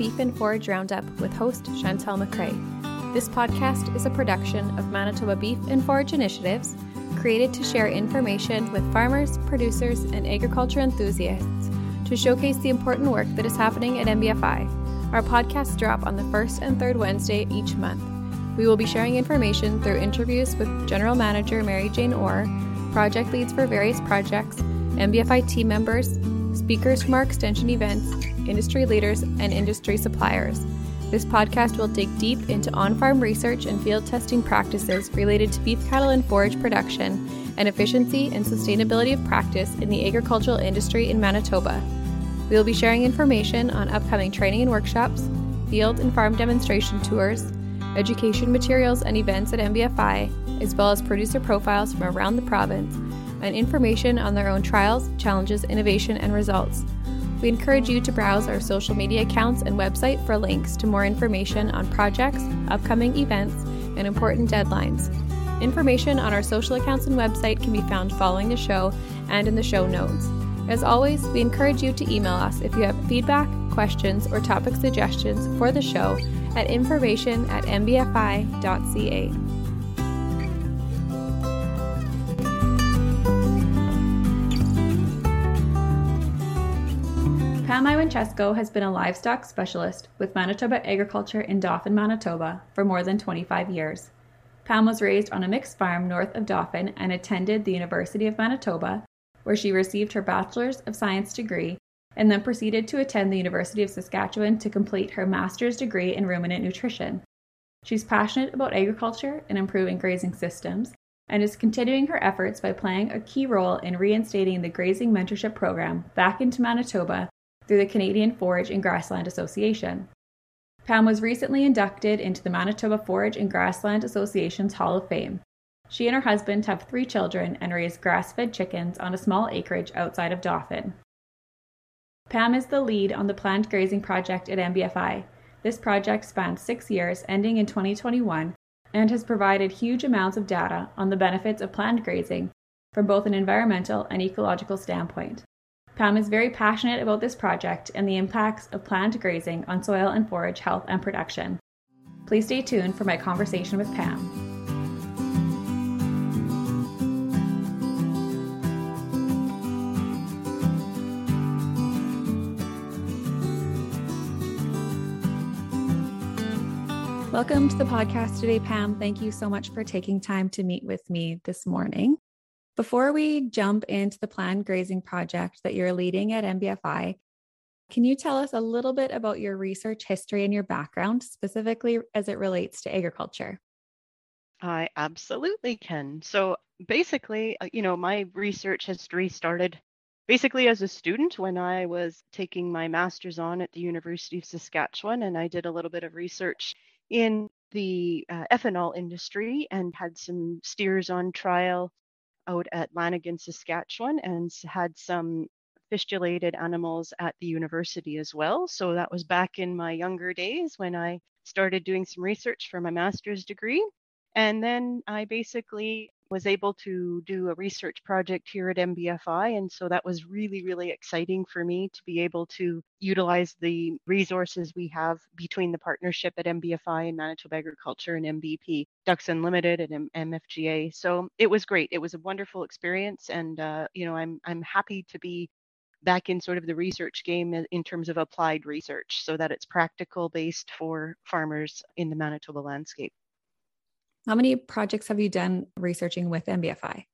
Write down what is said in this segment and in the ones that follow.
Beef and Forage Roundup with host Chantel McCrae. This podcast is a production of Manitoba Beef and Forage Initiatives, created to share information with farmers, producers, and agriculture enthusiasts to showcase the important work that is happening at MBFI. Our podcasts drop on the first and third Wednesday each month. We will be sharing information through interviews with General Manager Mary Jane Orr, project leads for various projects, MBFI team members, speakers from our extension events, industry leaders, and industry suppliers. This podcast will dig deep into on farm research and field testing practices related to beef cattle and forage production and efficiency and sustainability of practice in the agricultural industry in Manitoba. We will be sharing information on upcoming training and workshops, field and farm demonstration tours, education materials and events at MBFI, as well as producer profiles from around the province and information on their own trials, challenges, innovation, and results. We encourage you to browse our social media accounts and website for links to more information on projects, upcoming events, and important deadlines. Information on our social accounts and website can be found following the show and in the show notes. As always, we encourage you to email us if you have feedback, questions, or topic suggestions for the show at information at mbfi.ca. Pam Iwanchysko has been a livestock specialist with Manitoba Agriculture in Dauphin, Manitoba for more than 25 years. Pam was raised on a mixed farm north of Dauphin and attended the University of Manitoba, where she received her Bachelor's of Science degree and then proceeded to attend the University of Saskatchewan to complete her master's degree in ruminant nutrition. She's passionate about agriculture and improving grazing systems and is continuing her efforts by playing a key role in reinstating the grazing mentorship program back into Manitoba through the Canadian Forage and Grassland Association. Pam was recently inducted into the Manitoba Forage and Grassland Association's Hall of Fame. She and her husband have three children and raise grass fed chickens on a small acreage outside of Dauphin. Pam is the lead on the planned grazing project at MBFI. This project spans six years, ending in 2021, and has provided huge amounts of data on the benefits of planned grazing from both an environmental and ecological standpoint. Pam is very passionate about this project and the impacts of planned grazing on soil and forage health and production. Please stay tuned for my conversation with Pam. Welcome to the podcast today, Pam. Thank you so much for taking time to meet with me this morning. Before we jump into the planned grazing project that you're leading at MBFI, can you tell us a little bit about your research history and your background, specifically as it relates to agriculture? I absolutely can. So basically, uh, you know, my research history started basically as a student when I was taking my master's on at the University of Saskatchewan, and I did a little bit of research in the uh, ethanol industry and had some steers on trial out at Lanigan, Saskatchewan, and had some fistulated animals at the university as well. So that was back in my younger days when I started doing some research for my master's degree. And then I basically was able to do a research project here at MBFI. And so that was really, really exciting for me to be able to utilize the resources we have between the partnership at MBFI and Manitoba Agriculture and MBP, Ducks Unlimited and MFGA. So it was great. It was a wonderful experience. And, uh, you know, I'm, I'm happy to be back in sort of the research game in terms of applied research so that it's practical based for farmers in the Manitoba landscape. How many projects have you done researching with MBFI?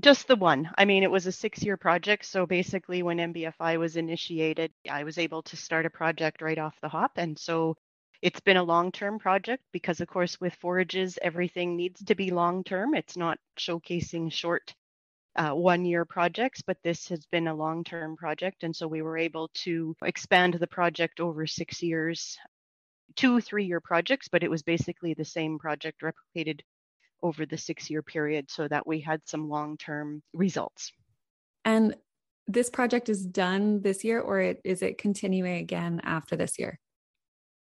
Just the one. I mean, it was a six year project. So basically, when MBFI was initiated, I was able to start a project right off the hop. And so it's been a long term project because, of course, with forages, everything needs to be long term. It's not showcasing short uh, one year projects, but this has been a long term project. And so we were able to expand the project over six years two three year projects, but it was basically the same project replicated over the six year period so that we had some long term results. And this project is done this year, or it, is it continuing again after this year?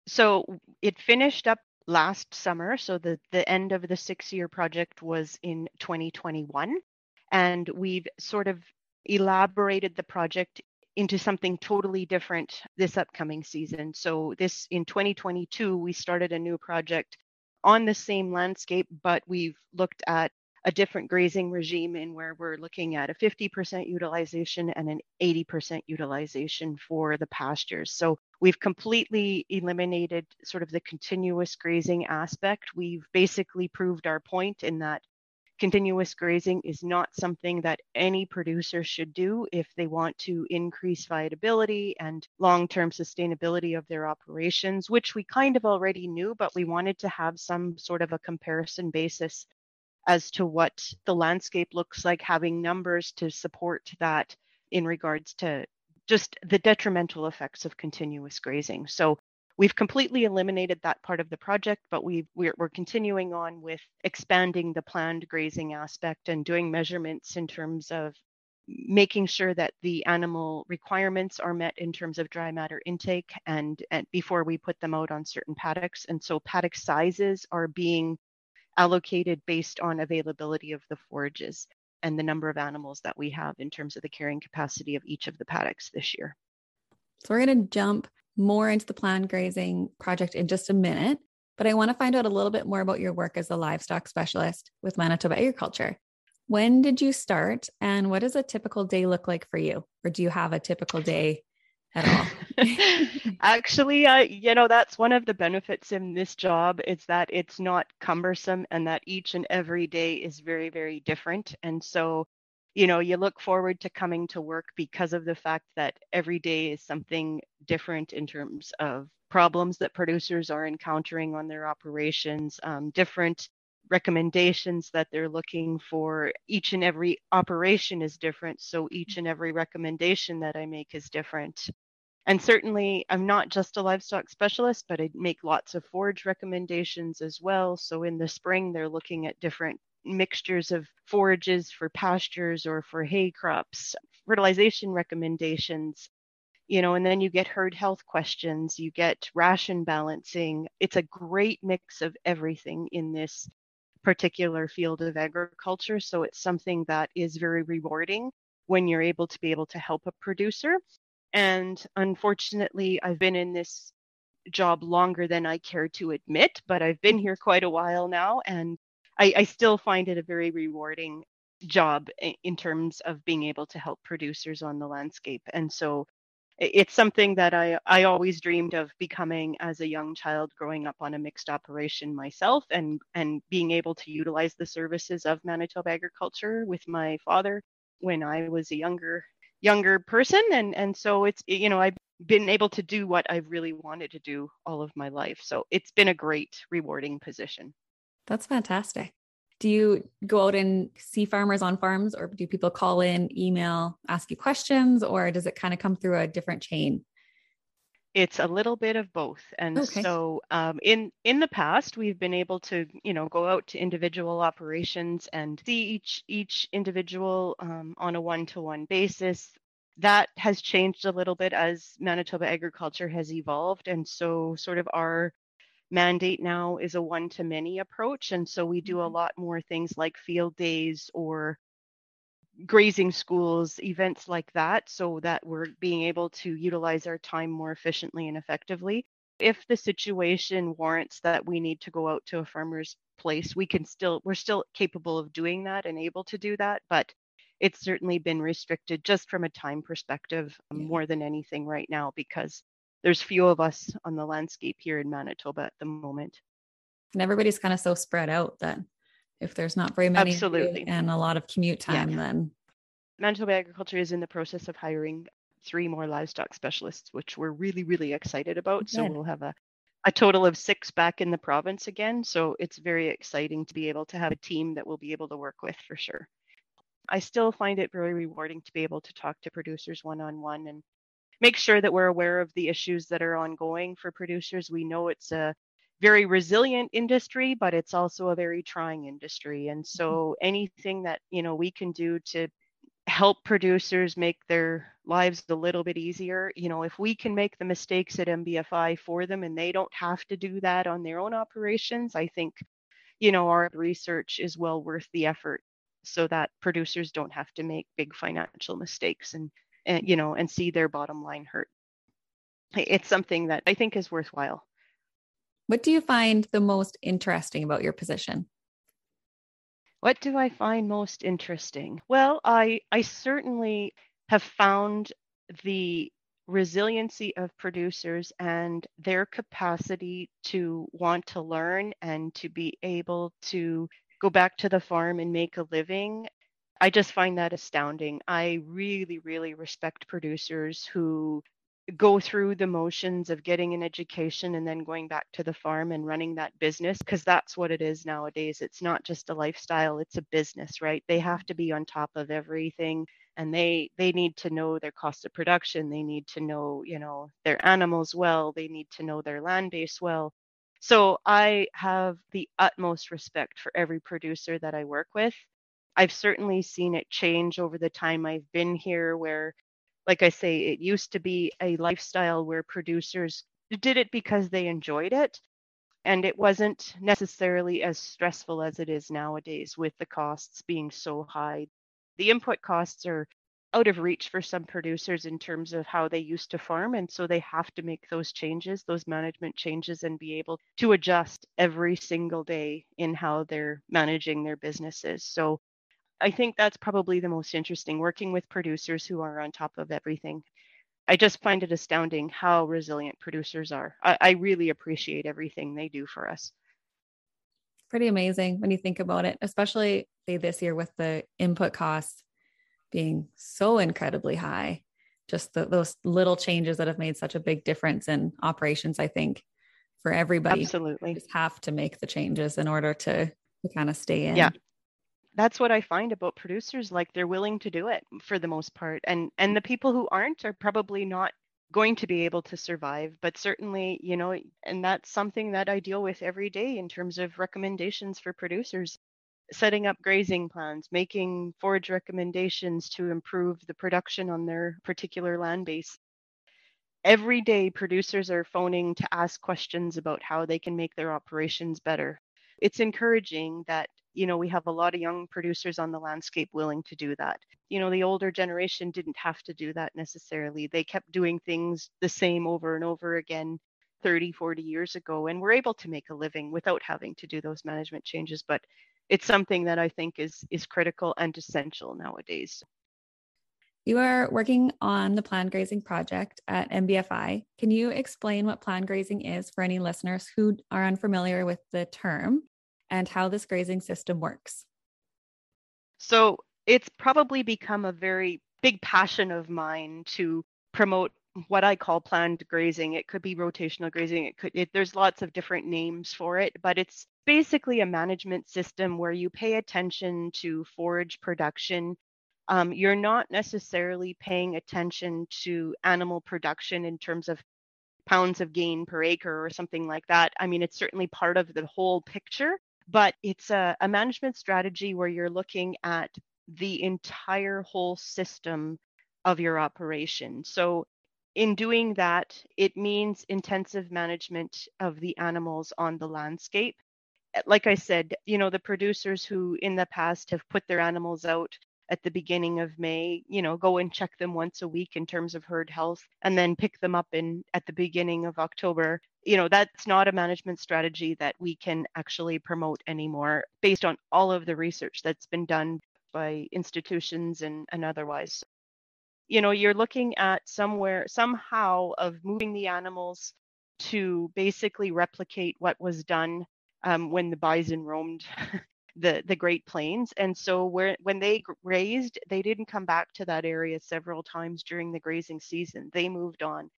So it finished up last summer. So the, the end of the six year project was in 2021. And we've sort of elaborated the project into something totally different this upcoming season. So this in 2022 we started a new project on the same landscape but we've looked at a different grazing regime in where we're looking at a 50% utilization and an 80% utilization for the pastures. So we've completely eliminated sort of the continuous grazing aspect. We've basically proved our point in that continuous grazing is not something that any producer should do if they want to increase viability and long-term sustainability of their operations, which we kind of already knew, but we wanted to have some sort of a comparison basis as to what the landscape looks like, having numbers to support that in regards to just the detrimental effects of continuous grazing. So we've completely eliminated that part of the project, but we we're, we're continuing on with expanding the planned grazing aspect and doing measurements in terms of making sure that the animal requirements are met in terms of dry matter intake and, and before we put them out on certain paddocks. And so paddock sizes are being allocated based on availability of the forages and the number of animals that we have in terms of the carrying capacity of each of the paddocks this year. So we're going to jump more into the planned grazing project in just a minute, but I want to find out a little bit more about your work as a livestock specialist with Manitoba Agriculture. When did you start and what does a typical day look like for you? Or do you have a typical day at all? Actually, uh, you know, that's one of the benefits in this job is that it's not cumbersome and that each and every day is very, very different. And so, you know, you look forward to coming to work because of the fact that every day is something different in terms of problems that producers are encountering on their operations, um, different recommendations that they're looking for. Each and every operation is different. So each and every recommendation that I make is different. And certainly, I'm not just a livestock specialist, but I make lots of forage recommendations as well. So in the spring, they're looking at different mixtures of forages for pastures or for hay crops, fertilization recommendations, you know, and then you get herd health questions, you get ration balancing. It's a great mix of everything in this particular field of agriculture. So it's something that is very rewarding when you're able to be able to help a producer. And unfortunately, I've been in this job longer than I care to admit, but I've been here quite a while now, and I, I still find it a very rewarding job in terms of being able to help producers on the landscape. And so it's something that I, I always dreamed of becoming as a young child growing up on a mixed operation myself and, and being able to utilize the services of Manitoba agriculture with my father when I was a younger younger person and and so it's you know I've been able to do what I've really wanted to do all of my life. So it's been a great rewarding position. That's fantastic. Do you go out and see farmers on farms or do people call in, email, ask you questions or does it kind of come through a different chain? it's a little bit of both and okay. so um, in in the past we've been able to you know go out to individual operations and see each each individual um, on a one-to-one basis that has changed a little bit as manitoba agriculture has evolved and so sort of our mandate now is a one-to-many approach and so we do a mm-hmm. lot more things like field days or grazing schools, events like that, so that we're being able to utilize our time more efficiently and effectively. If the situation warrants that we need to go out to a farmer's place, we can still, we're still capable of doing that and able to do that, but it's certainly been restricted just from a time perspective yeah. more than anything right now because there's few of us on the landscape here in Manitoba at the moment. And everybody's kind of so spread out that if there's not very many Absolutely. and a lot of commute time, yeah. then Manitoba Agriculture is in the process of hiring three more livestock specialists, which we're really, really excited about. Good. So we'll have a, a total of six back in the province again. So it's very exciting to be able to have a team that we'll be able to work with for sure. I still find it very rewarding to be able to talk to producers one on one and make sure that we're aware of the issues that are ongoing for producers. We know it's a very resilient industry, but it's also a very trying industry. And mm-hmm. so anything that, you know, we can do to help producers make their lives a little bit easier, you know, if we can make the mistakes at MBFI for them and they don't have to do that on their own operations, I think, you know, our research is well worth the effort so that producers don't have to make big financial mistakes and and you know and see their bottom line hurt. It's something that i think is worthwhile. What do you find the most interesting about your position? What do i find most interesting? Well i i certainly have found the resiliency of producers and their capacity to want to learn and to be able to go back to the farm and make a living. I just find that astounding. I really, really respect producers who go through the motions of getting an education and then going back to the farm and running that business because that's what it is nowadays. It's not just a lifestyle, it's a business, right? They have to be on top of everything and they they need to know their cost of production they need to know you know their animals well they need to know their land base well so i have the utmost respect for every producer that i work with i've certainly seen it change over the time i've been here where like i say it used to be a lifestyle where producers did it because they enjoyed it and it wasn't necessarily as stressful as it is nowadays with the costs being so high the input costs are out of reach for some producers in terms of how they used to farm. And so they have to make those changes, those management changes, and be able to adjust every single day in how they're managing their businesses. So I think that's probably the most interesting working with producers who are on top of everything. I just find it astounding how resilient producers are. I, I really appreciate everything they do for us pretty amazing when you think about it, especially say this year with the input costs being so incredibly high. Just the, those little changes that have made such a big difference in operations, I think, for everybody. Absolutely. Just have to make the changes in order to, to kind of stay in. Yeah. That's what I find about producers. Like they're willing to do it for the most part. And and the people who aren't are probably not going to be able to survive but certainly you know and that's something that i deal with every day in terms of recommendations for producers setting up grazing plans making forage recommendations to improve the production on their particular land base every day producers are phoning to ask questions about how they can make their operations better it's encouraging that you know we have a lot of young producers on the landscape willing to do that. You know the older generation didn't have to do that necessarily. They kept doing things the same over and over again 30 40 years ago and we're able to make a living without having to do those management changes but it's something that i think is is critical and essential nowadays. You are working on the planned grazing project at MBFI. Can you explain what planned grazing is for any listeners who are unfamiliar with the term and how this grazing system works? So, it's probably become a very big passion of mine to promote what I call planned grazing. It could be rotational grazing. It could it, there's lots of different names for it, but it's basically a management system where you pay attention to forage production um, you're not necessarily paying attention to animal production in terms of pounds of gain per acre or something like that. I mean, it's certainly part of the whole picture, but it's a, a management strategy where you're looking at the entire whole system of your operation. So, in doing that, it means intensive management of the animals on the landscape. Eh, like I said, you know, the producers who in the past have put their animals out at the beginning of May, you know, go and check them once a week in terms of herd health and then pick them up in at the beginning of October. You know, that's not a management strategy that we can actually promote anymore based on all of the research that's been done by institutions and, and otherwise. You know, you're looking at somewhere, somehow of moving the animals to basically replicate what was done um, when the bison roamed the the Great Plains. And so where when they grazed, they didn't come back to that area several times during the grazing season. They moved on.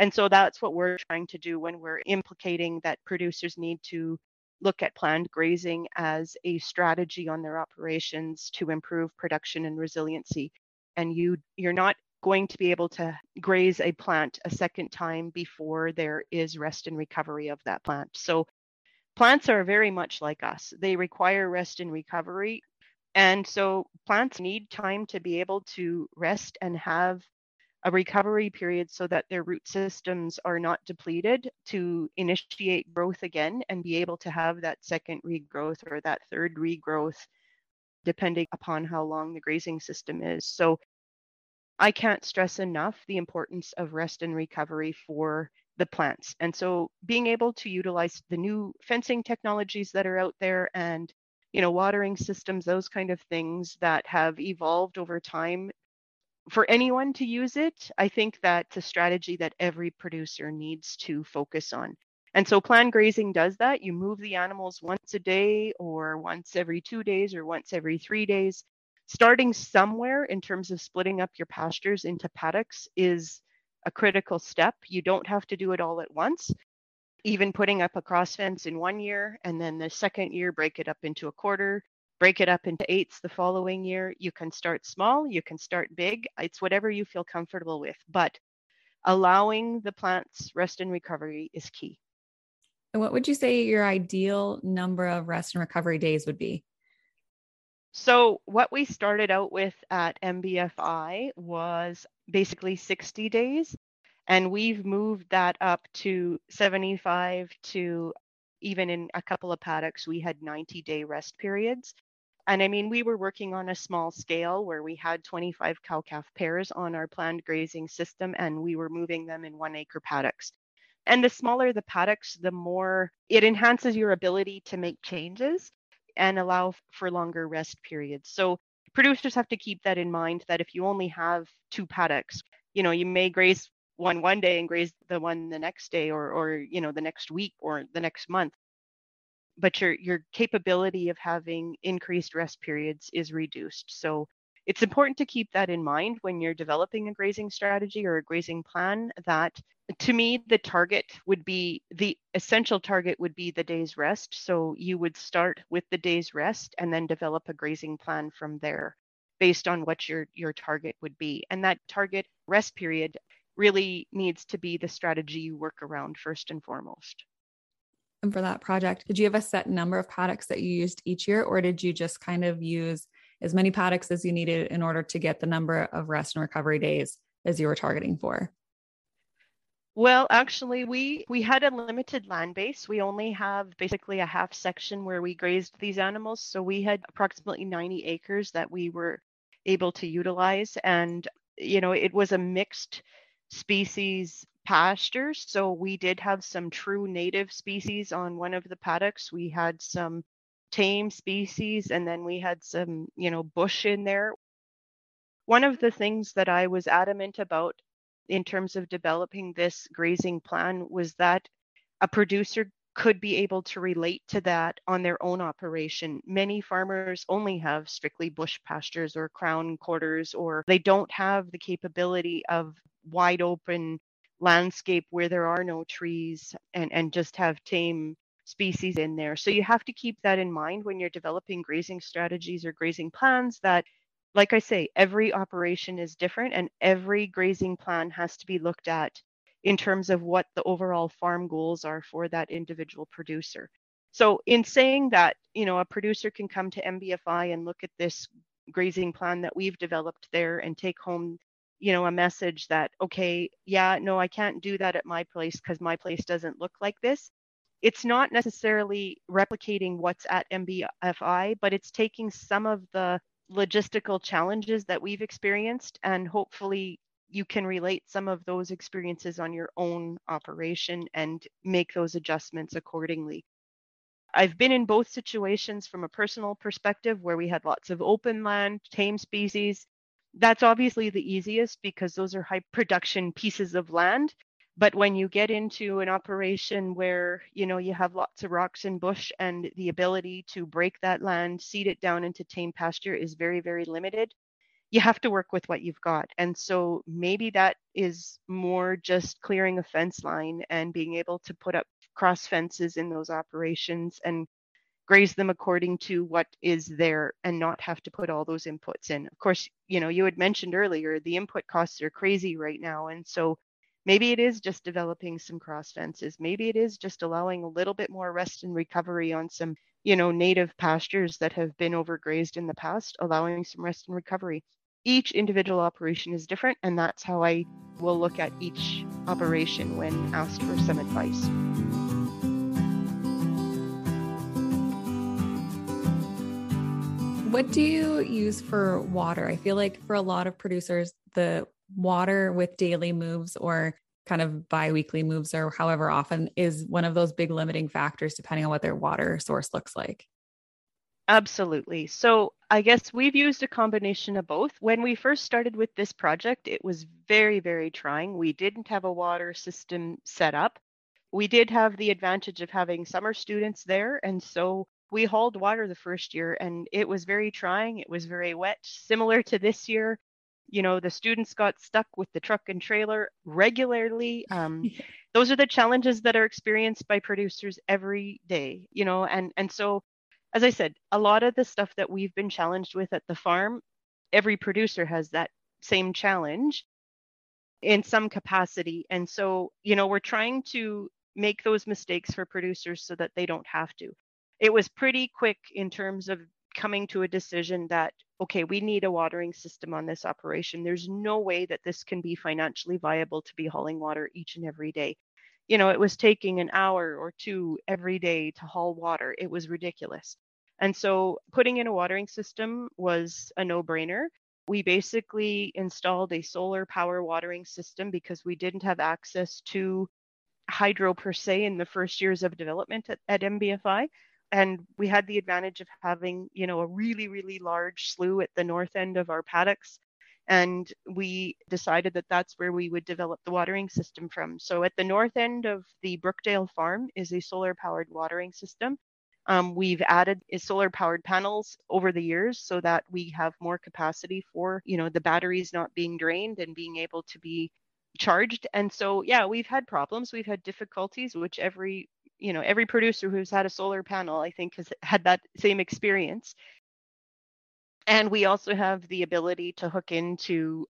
And so that's what we're trying to do when we're implicating that producers need to look at planned grazing as a strategy on their operations to improve production and resiliency. And you you're not going to be able to graze a plant a second time before there is rest and recovery of that plant. So plants are very much like us. They require rest and recovery. And so plants need time to be able to rest and have a recovery period so that their root systems are not depleted to initiate growth again and be able to have that second regrowth or that third regrowth, depending upon how long the grazing system is. So I can't stress enough the importance of rest and recovery for the plants. And so being able to utilize the new fencing technologies that are out there and you know watering systems those kind of things that have evolved over time for anyone to use it i think that's a strategy that every producer needs to focus on and so planned grazing does that you move the animals once a day or once every two days or once every three days starting somewhere in terms of splitting up your pastures into paddocks is a critical step. You don't have to do it all at once. Even putting up a cross fence in one year and then the second year, break it up into a quarter, break it up into eighths the following year. You can start small, you can start big. It's whatever you feel comfortable with. But allowing the plants rest and recovery is key. And what would you say your ideal number of rest and recovery days would be? So, what we started out with at MBFI was basically 60 days, and we've moved that up to 75 to even in a couple of paddocks, we had 90 day rest periods. And I mean, we were working on a small scale where we had 25 cow calf pairs on our planned grazing system, and we were moving them in one acre paddocks. And the smaller the paddocks, the more it enhances your ability to make changes and allow for longer rest periods. So producers have to keep that in mind that if you only have two paddocks, you know, you may graze one one day and graze the one the next day or or you know the next week or the next month but your your capability of having increased rest periods is reduced. So it's important to keep that in mind when you're developing a grazing strategy or a grazing plan that to me the target would be the essential target would be the day's rest. So you would start with the day's rest and then develop a grazing plan from there based on what your your target would be. And that target rest period really needs to be the strategy you work around first and foremost for that project did you have a set number of paddocks that you used each year or did you just kind of use as many paddocks as you needed in order to get the number of rest and recovery days as you were targeting for? Well, actually, we we had a limited land base. We only have basically a half section where we grazed these animals, so we had approximately 90 acres that we were able to utilize and you know, it was a mixed species pasture, so we did have some true native species on one of the paddocks. We had some tame species and then we had some you know bush in there one of the things that i was adamant about in terms of developing this grazing plan was that a producer could be able to relate to that on their own operation. Many farmers only have strictly bush pastures or crown quarters, or they don't have the capability of wide open landscape where there are no trees and, and just have tame species in there. So you have to keep that in mind when you're developing grazing strategies or grazing plans that like I say, every operation is different and every grazing plan has to be looked at in terms of what the overall farm goals are for that individual producer. So in saying that, you know, a producer can come to MBFI and look at this grazing plan that we've developed there and take home, you know, a message that, okay, yeah, no, I can't do that at my place because my place doesn't look like this it's not necessarily replicating what's at MBFI, but it's taking some of the logistical challenges that we've experienced and hopefully you can relate some of those experiences on your own operation and make those adjustments accordingly. I've been in both situations from a personal perspective where we had lots of open land, tame species. That's obviously the easiest because those are high production pieces of land. But when you get into an operation where you know you have lots of rocks and bush and the ability to break that land seed it down into tame pasture is very very limited you have to work with what you've got. And so maybe that is more just clearing a fence line and being able to put up cross fences in those operations and graze them according to what is there and not have to put all those inputs in of course you know you had mentioned earlier the input costs are crazy right now and so Maybe it is just developing some cross fences. Maybe it is just allowing a little bit more rest and recovery on some, you know, native pastures that have been overgrazed in the past, allowing some rest and recovery. Each individual operation is different, and that's how I will look at each operation when asked for some advice. What do you use for water? I feel like for a lot of producers, the water with daily moves or kind of biweekly moves or however often is one of those big limiting factors depending on what their water source looks like. Absolutely. So I guess we've used a combination of both. When we first started with this project, it was very, very trying. We didn't have a water system set up. We did have the advantage of having summer students there. And so we hauled water the first year and it was very trying. It was very wet, similar to this year you know the students got stuck with the truck and trailer regularly um, those are the challenges that are experienced by producers every day you know and and so as i said a lot of the stuff that we've been challenged with at the farm every producer has that same challenge in some capacity and so you know we're trying to make those mistakes for producers so that they don't have to it was pretty quick in terms of coming to a decision that okay, we need a watering system on this operation. There's no way that this can be financially viable to be hauling water each and every day. You know, it was taking an hour or two every day to haul water. It was ridiculous. And so putting in a watering system was a no brainer. We basically installed a solar power watering system because we didn't have access to hydro per se in the first years of development at, at MBFI and we had the advantage of having you know a really really large slough at the north end of our paddocks and we decided that that's where we would develop the watering system from. So at the north end of the brookdale farm is a solar powered watering system. Um, we've added solar powered panels over the years so that we have more capacity for you know the batteries not being drained and being able to be charged. And so yeah we've had problems. We've had difficulties which every you know every producer who's had a solar panel i think has had that same experience. And we also have the ability to hook into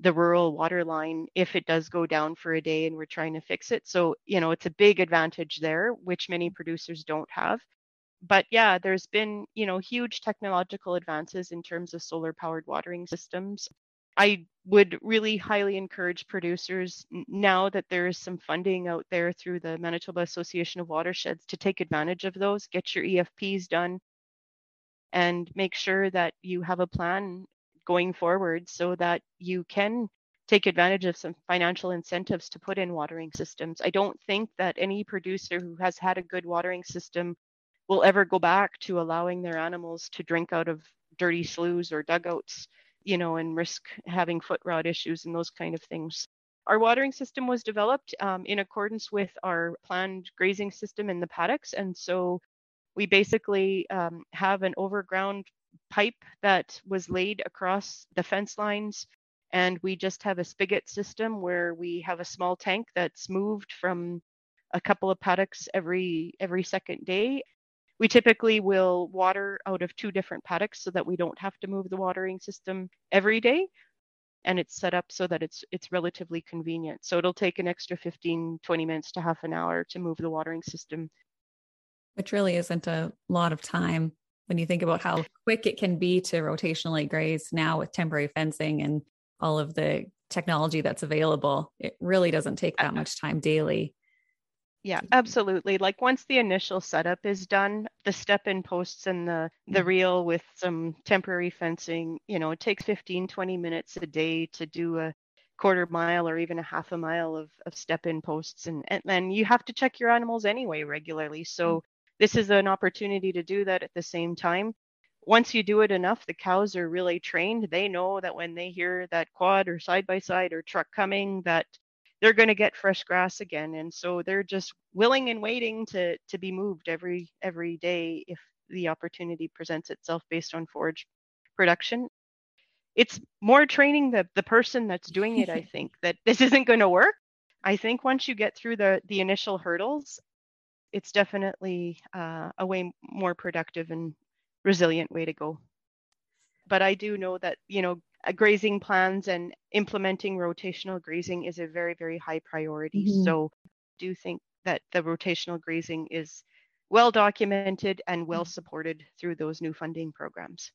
the rural water line if it does go down for a day and we're trying to fix it. So you know it's a big advantage there which many mm-hmm. producers don't have. But yeah there's been you know huge technological advances in terms of solar powered watering systems I would really highly encourage producers now that there is some funding out there through the Manitoba Association of Watersheds to take advantage of those, get your EFPs done, and make sure that you have a plan going forward so that you can take advantage of some financial incentives to put in watering systems. I don't think that any producer who has had a good watering system will ever go back to allowing their animals to drink out of dirty sloughs or dugouts you know, and risk having foot rot issues and those kind of things. Our watering system was developed um, in accordance with our planned grazing system in the paddocks. And so we basically um, have an overground pipe that was laid across the fence lines. And we just have a spigot system where we have a small tank that's moved from a couple of paddocks every every second day we typically will water out of two different paddocks so that we don't have to move the watering system every day. And it's set up so that it's it's relatively convenient. So it'll take an extra 15, 20 minutes to half an hour to move the watering system. Which really isn't a lot of time when you think about how quick it can be to rotationally graze now with temporary fencing and all of the technology that's available. It really doesn't take that uh-huh. much time daily. Yeah, absolutely. Like once the initial setup is done, the step in posts and the the mm-hmm. reel with some temporary fencing, you know, it takes 15 20 minutes a day to do a quarter mile or even a half a mile of, of step in posts and and then you have to check your animals anyway regularly. So mm-hmm. this is an opportunity to do that at the same time. Once you do it enough, the cows are really trained. They know that when they hear that quad or side by side or truck coming that they're going to get fresh grass again and so they're just willing and waiting to to be moved every every day if the opportunity presents itself based on forage production. It's more training the the person that's doing it i think that this isn't going to work. I think once you get through the the initial hurdles it's definitely uh, a way more productive and resilient way to go. But i do know that you know grazing plans and implementing rotational grazing is a very, very high priority. Mm-hmm. So I do think that the rotational grazing is well documented and well mm-hmm. supported through those new funding programs.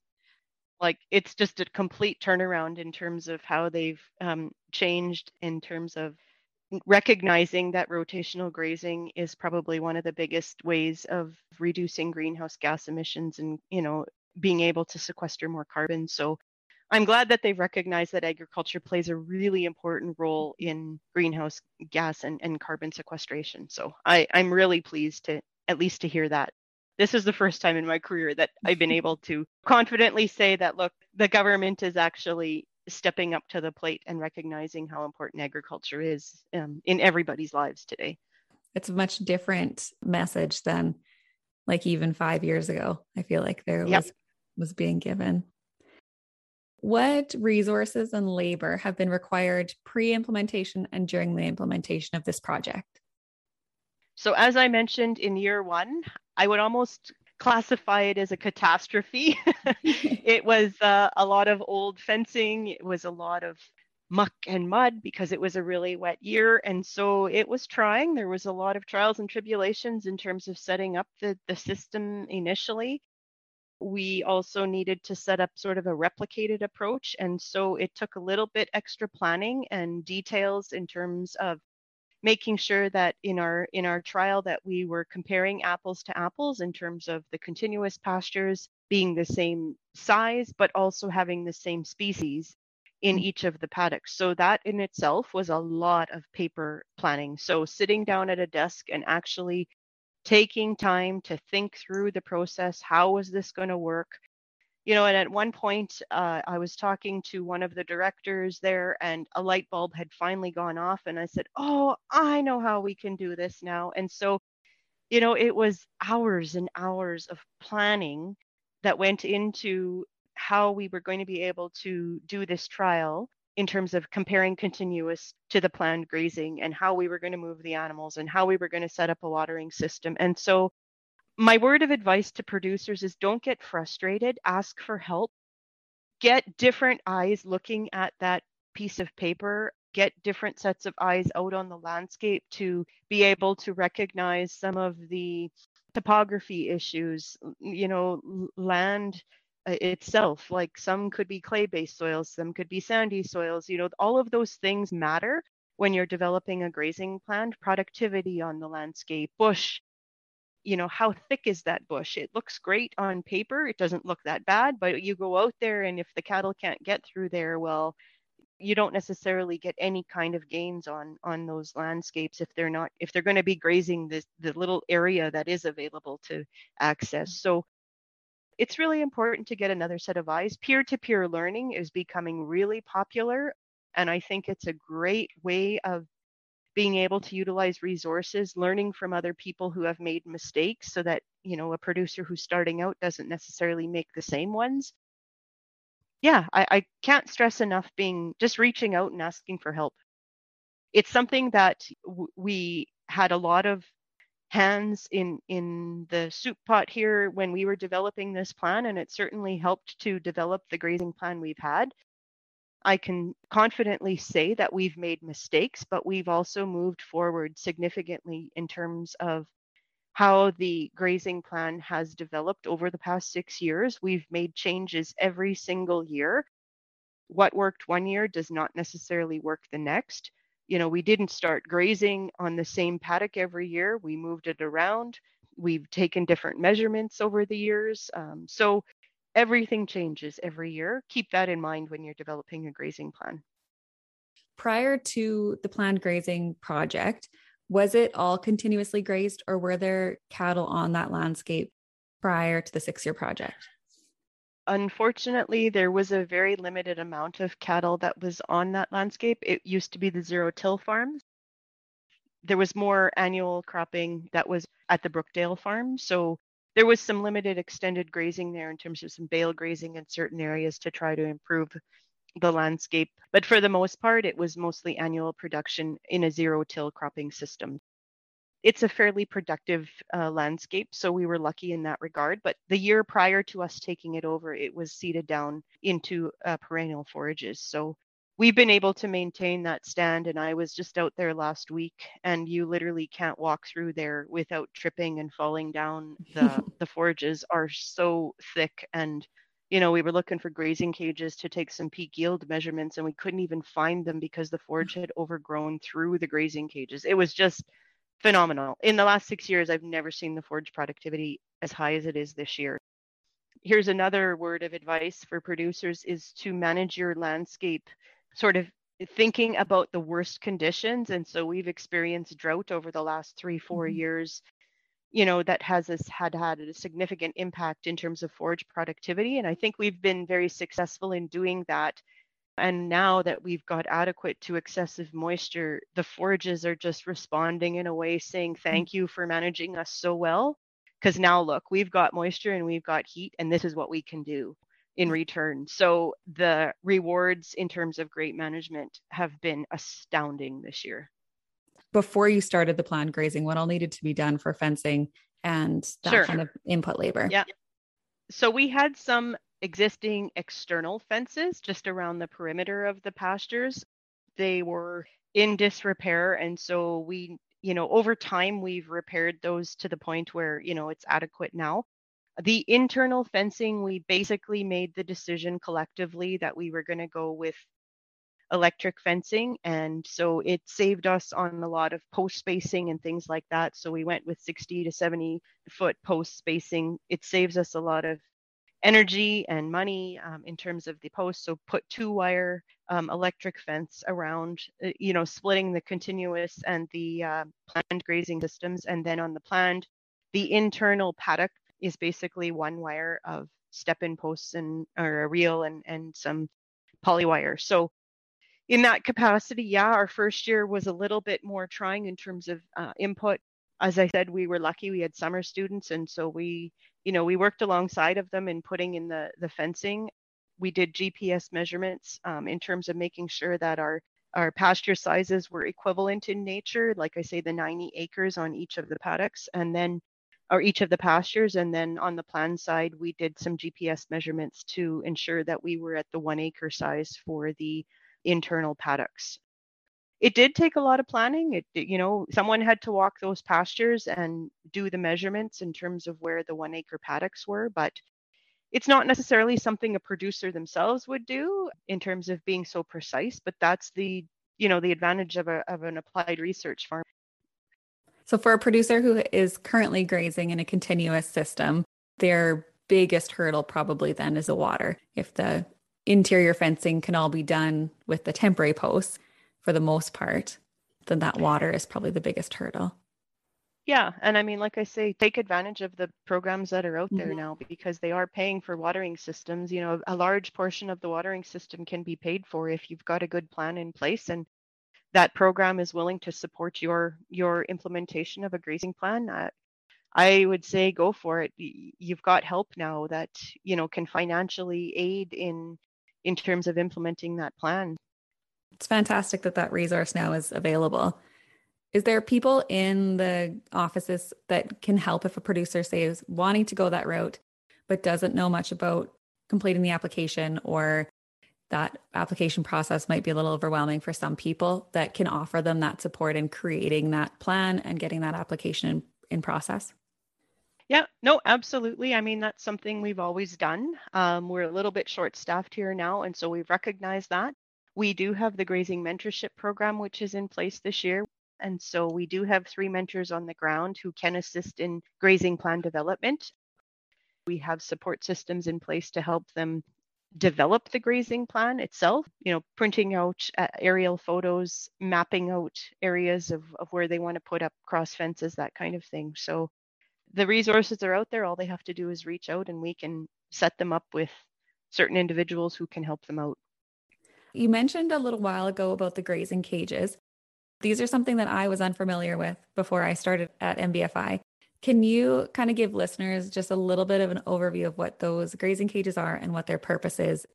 Like it's just a complete turnaround in terms of how they've um, changed in terms of recognizing that rotational grazing is probably one of the biggest ways of reducing greenhouse gas emissions and you know being able to sequester more carbon so I'm glad that they've recognized that agriculture plays a really important role in greenhouse gas and, and carbon sequestration. So I, I'm really pleased to at least to hear that. This is the first time in my career that I've been able to confidently say that look, the government is actually stepping up to the plate and recognizing how important agriculture is um, in everybody's lives today. It's a much different message than like even five years ago. I feel like there yep. was was being given. What resources and labor have been required pre implementation and during the implementation of this project? So, as I mentioned in year one, I would almost classify it as a catastrophe. it was uh, a lot of old fencing, it was a lot of muck and mud because it was a really wet year. And so it was trying. There was a lot of trials and tribulations in terms of setting up the, the system initially we also needed to set up sort of a replicated approach. And so it took a little bit extra planning and details in terms of making sure that in our in our trial that we were comparing apples to apples in terms of the continuous pastures being the same size but also having the same species in mm. each of the paddocks so that in itself was a lot of paper planning so sitting down at a desk and actually taking time to think through the process. How was this going to work? You know, and at one point, uh, I was talking to one of the directors there, and a light bulb had finally gone off. And I said, Oh, I know how we can do this now. And so, you know, it was hours and hours of planning that went into how we were going to be able to do this trial in terms of comparing continuous to the planned grazing and how we were going to move the animals and how we were going to set up a watering system. And so, my word of advice to producers is don't get frustrated, ask for help, get different eyes looking at that piece of paper, get different sets of eyes out on the landscape to be able to recognize some of the topography issues, you know, land itself like some could be clay based soils some could be sandy soils you know all of those things matter when you're developing a grazing plan productivity on the landscape bush you know how thick is that bush? It looks great on paper it doesn't look that bad but you go out there and if the cattle can't get through there well you don't necessarily get any kind of gains on on those landscapes if they're not if they're going to be grazing this the little area that is available to access. So it's really important to get another set of eyes. Peer to peer learning is becoming really popular. And I think it's a great way of being able to utilize resources, learning from other people who have made mistakes so that, you know, a producer who's starting out doesn't necessarily make the same ones. Yeah, I, I can't stress enough being just reaching out and asking for help. It's something that w- we had a lot of hands in in the soup pot here when we were developing this plan and it certainly helped to develop the grazing plan we've had. I can confidently say that we've made mistakes but we've also moved forward significantly in terms of how the grazing plan has developed over the past 6 years. We've made changes every single year. What worked one year does not necessarily work the next you know, we didn't start grazing on the same paddock every year. We moved it around. We've taken different measurements over the years. Um, so everything changes every year. Keep that in mind when you're developing a grazing plan. Prior to the planned grazing project, was it all continuously grazed or were there cattle on that landscape prior to the six year project? Unfortunately, there was a very limited amount of cattle that was on that landscape. It used to be the zero till farms. There was more annual cropping that was at the Brookdale farm. So there was some limited extended grazing there in terms of some bale grazing in certain areas to try to improve the landscape. But for the most part, it was mostly annual production in a zero till cropping system it's a fairly productive uh, landscape. So we were lucky in that regard. But the year prior to us taking it over, it was seeded down into uh, perennial forages. So we've been able to maintain that stand. And I was just out there last week, and you literally can't walk through there without tripping and falling down. The the forages are so thick and you know, we were looking for grazing cages to take some peak yield measurements and we couldn't even find them because the forage had overgrown through the grazing cages. It was just phenomenal. In the last six years, I've never seen the forage productivity as high as it is this year. here's another word of advice for producers is to manage your landscape sort of thinking about the worst conditions and so we've experienced drought over the last 3 4 mm-hmm. years you know that has us had had a significant impact in terms of forage productivity and i think we've been very successful in doing that and now that we've got adequate to excessive moisture the forages are just responding in a way saying mm. thank you for managing us so well because now look we've got moisture and we've got heat and this is what we can do in mm. return so the rewards in terms of great management have been astounding this year before you started the planned grazing, what all needed to be done for fencing and that sure. kind of input labor? Yeah. So we had some existing external fences just around the perimeter of the pastures. They were in disrepair. And so we, you know, over time, we've repaired those to the point where, you know, it's adequate now. The internal fencing, we basically made the decision collectively that we were going to go with electric fencing. And so it saved us on a lot of post spacing and things like that. So we went with 60 to 70 foot post spacing. It saves us a lot of energy and money um, in terms of the post. So put two wire um, electric fence around, uh, you know, splitting the continuous and the uh, planned grazing systems. And then on the planned, the internal paddock is basically one wire of step in posts and or a reel and, and some poly wire. So in that capacity, yeah, our first year was a little bit more trying in terms of uh, input. As I said, we were lucky we had summer students, and so we, you know, we worked alongside of them in putting in the the fencing. We did GPS measurements um, in terms of making sure that our our pasture sizes were equivalent in nature. Like I say, the 90 acres on each of the paddocks, and then or each of the pastures. And then on the plan side, we did some GPS measurements to ensure that we were at the one acre size for the internal paddocks. It did take a lot of planning. It, you know, someone had to walk those pastures and do the measurements in terms of where the one acre paddocks were, but it's not necessarily something a producer themselves would do in terms of being so precise, but that's the, you know, the advantage of, a, of an applied research farm. So for a producer who is currently grazing in a continuous system, their biggest hurdle probably then is the water. If the interior fencing can all be done with the temporary posts for the most part, then that water is probably the biggest hurdle. Yeah, and I mean, like I say, take advantage of the programs that are out there mm-hmm. now because they are paying for watering systems. You know, a large portion of the watering system can be paid for if you've got a good plan in place and that program is willing to support your your implementation of a grazing plan. Uh, I would say go for it. You've got help now that you know can financially aid in in terms of implementing that plan. It's fantastic that that resource now is available. Is there people in the offices that can help if a producer says wanting to go that route, but doesn't know much about completing the application or that application process might be a little overwhelming for some people that can offer them that support in creating that plan and getting that application in, in process? Yeah, no, absolutely. I mean, that's something we've always done. Um, we're a little bit short staffed here now, and so we've recognized that. We do have the grazing mentorship program, which is in place this year. And so we do have three mentors on the ground who can assist in grazing plan development. We have support systems in place to help them develop the grazing plan itself, you know, printing out uh, aerial photos, mapping out areas of, of where they want to put up cross fences, that kind of thing. So the resources are out there. All they have to do is reach out and we can set them up with certain individuals who can help them out. You mentioned a little while ago about the grazing cages. These are something that I was unfamiliar with before I started at MBFI. Can you kind of give listeners just a little bit of an overview of what those grazing cages are and what their purpose is?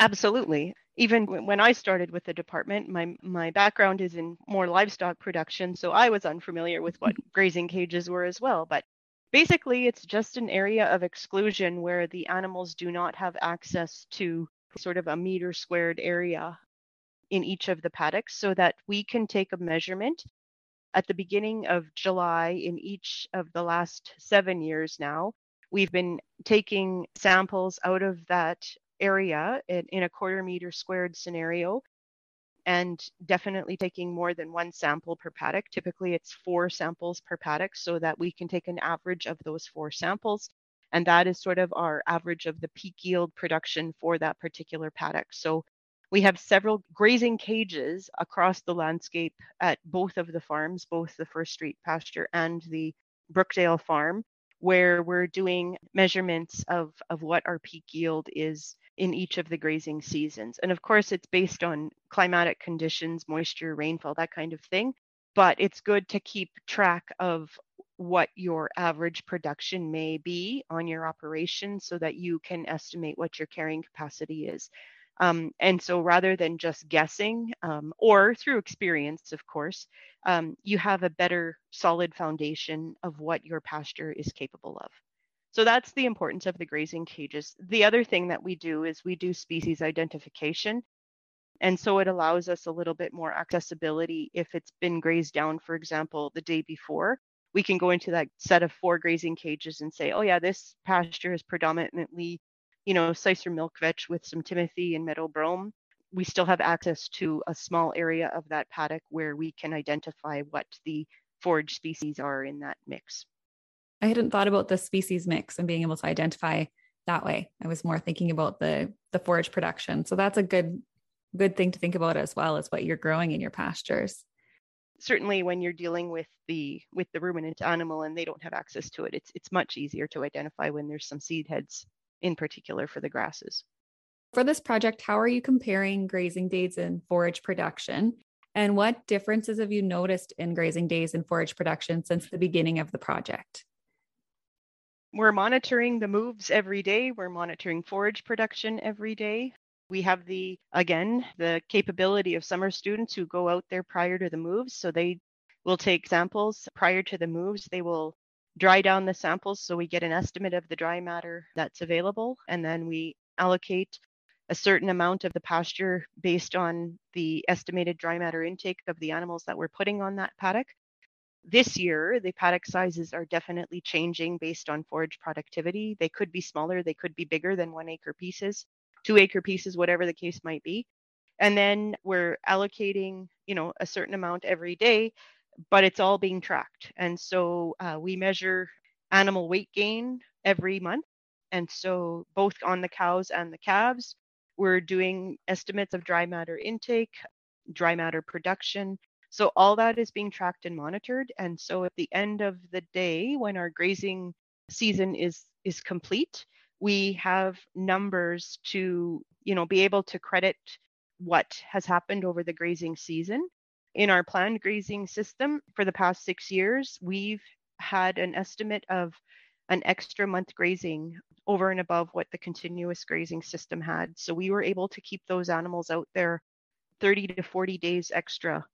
Absolutely. Even when I started with the department, my my background is in more livestock production, so I was unfamiliar with what grazing cages were as well, but basically it's just an area of exclusion where the animals do not have access to sort of a meter squared area in each of the paddocks so that we can take a measurement at the beginning of July in each of the last seven years now. We've been taking samples out of that area in, in a quarter meter squared scenario and definitely taking more than one sample per paddock. Typically, it's four samples per paddock so that we can take an average of those four samples And that is sort of our average of the peak yield production for that particular paddock. So we have several grazing cages across the landscape at both of the farms, both the First Street pasture and the Brookdale farm, where we're doing measurements of, of what our peak yield is in each of the grazing seasons. And of course, it's based on climatic conditions, moisture, rainfall, that kind of thing. But it's good to keep track of what your average production may be on your operation so that you can estimate what your carrying capacity is. Um, and so rather than just guessing um, or through experience, of course, um, you have a better solid foundation of what your pasture is capable of. So that's the importance of the grazing cages. The other thing that we do is we do species identification. And so it allows us a little bit more accessibility if it's been grazed down, for example, the day before. We can go into that set of four grazing cages and say, oh, yeah, this pasture is predominantly you know, Cicer milk vetch with some Timothy and meadow brome, we still have access to a small area of that paddock where we can identify what the forage species are in that mix. I hadn't thought about the species mix and being able to identify that way. I was more thinking about the the forage production. So that's a good good thing to think about as well as what you're growing in your pastures. Certainly when you're dealing with the with the ruminant animal and they don't have access to it, it's it's much easier to identify when there's some seed heads in particular for the grasses. For this project, how are you comparing grazing days and forage production? And what differences have you noticed in grazing days and forage production since the beginning of the project? We're monitoring the moves every day. We're monitoring forage production every day. We have the, again, the capability of summer students who go out there prior to the moves. So they will take samples prior to the moves. They will dry down the samples so we get an estimate of the dry matter that's available and then we allocate a certain amount of the pasture based on the estimated dry matter intake of the animals that we're putting on that paddock. This year, the paddock sizes are definitely changing based on forage productivity. They could be smaller, they could be bigger than one acre pieces, two acre pieces, whatever the case might be. And then we're allocating, you know, a certain amount every day but it's all being tracked. And so uh, we measure animal weight gain every month. And so both on the cows and the calves, we're doing estimates of dry matter intake, dry matter production. So all that is being tracked and monitored. And so at the end of the day, when our grazing season is is complete, we have numbers to, you know, be able to credit what has happened over the grazing season in our planned grazing system for the past six years, we've had an estimate of an extra month grazing over and above what the continuous grazing system had. So we were able to keep those animals out there 30 to 40 days extra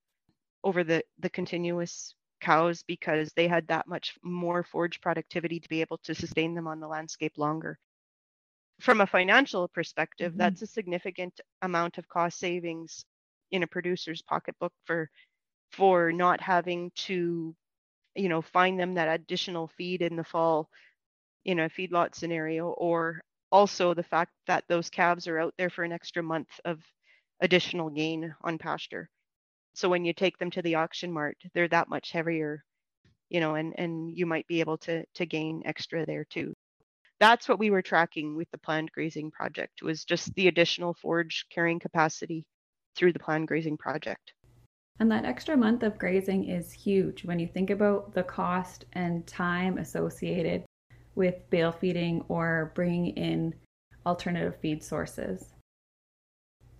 over the, the continuous cows because they had that much more forage productivity to be able to sustain them on the landscape longer. From a financial perspective, mm-hmm. that's a significant amount of cost savings in a producer's pocketbook for for not having to you know find them that additional feed in the fall in a feedlot scenario or also the fact that those calves are out there for an extra month of additional gain on pasture so when you take them to the auction mart they're that much heavier you know and and you might be able to to gain extra there too that's what we were tracking with the planned grazing project was just the additional forage carrying capacity through the planned grazing project. And that extra month of grazing is huge when you think about the cost and time associated with bale feeding or bringing in alternative feed sources.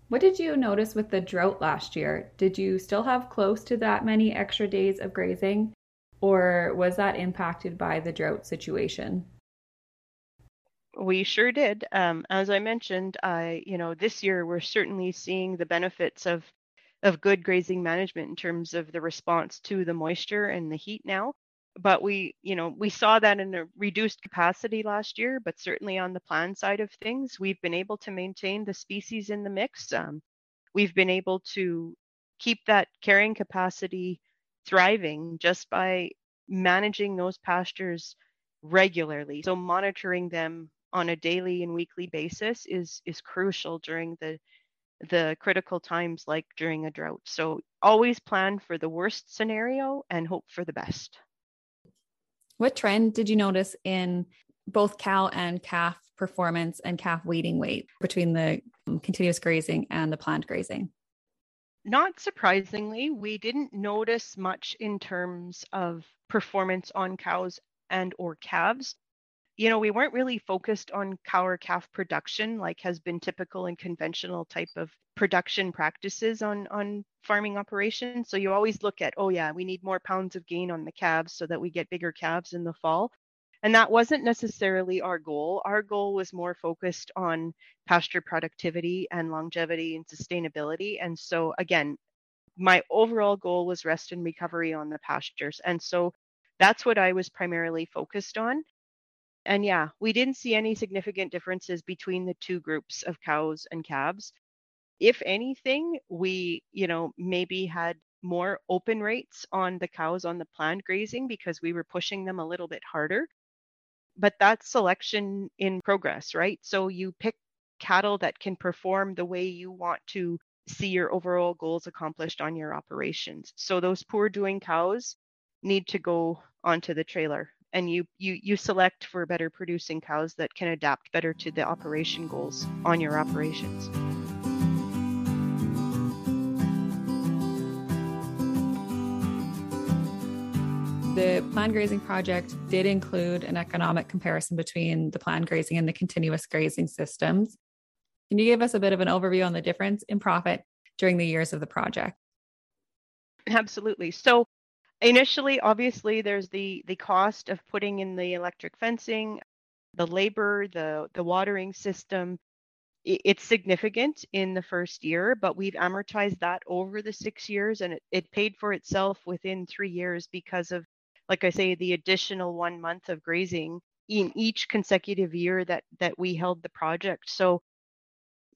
What did you notice with the drought last year? Did you still have close to that many extra days of grazing, or was that impacted by the drought situation? We sure did. Um, as I mentioned, I, you know, this year we're certainly seeing the benefits of of good grazing management in terms of the response to the moisture and the heat now. But we, you know, we saw that in a reduced capacity last year, but certainly on the plan side of things, we've been able to maintain the species in the mix. Um, we've been able to keep that carrying capacity thriving just by managing those pastures regularly. So monitoring them on a daily and weekly basis is is crucial during the the critical times like during a drought. So always plan for the worst scenario and hope for the best. What trend did you notice in both cow and calf performance and calf weaning weight between the um, continuous grazing and the planned grazing? Not surprisingly, we didn't notice much in terms of performance on cows and or calves. You know, we weren't really focused on cow or calf production like has been typical in conventional type of production practices on on farming operations. So you always look at, oh yeah, we need more pounds of gain on the calves so that we get bigger calves in the fall. And that wasn't necessarily our goal. Our goal was more focused on pasture productivity and longevity and sustainability. And so, again, my overall goal was rest and recovery on the pastures. And so that's what I was primarily focused on. And yeah, we didn't see any significant differences between the two groups of cows and calves. If anything, we, you know, maybe had more open rates on the cows on the planned grazing because we were pushing them a little bit harder but that's selection in progress, right? So you pick cattle that can perform the way you want to see your overall goals accomplished on your operations. So those poor doing cows need to go onto the trailer and you you you select for better producing cows that can adapt better to the operation goals on your operations. the planned grazing project did include an economic comparison between the planned grazing and the continuous grazing systems. Can you give us a bit of an overview on the difference in profit during the years of the project? Absolutely. So initially, obviously, there's the the cost of putting in the electric fencing, the labor, the the watering system. It's significant in the first year, but we've amortized that over the six years, and it, it paid for itself within three years because of like I say, the additional one month of grazing in each consecutive year that that we held the project. So,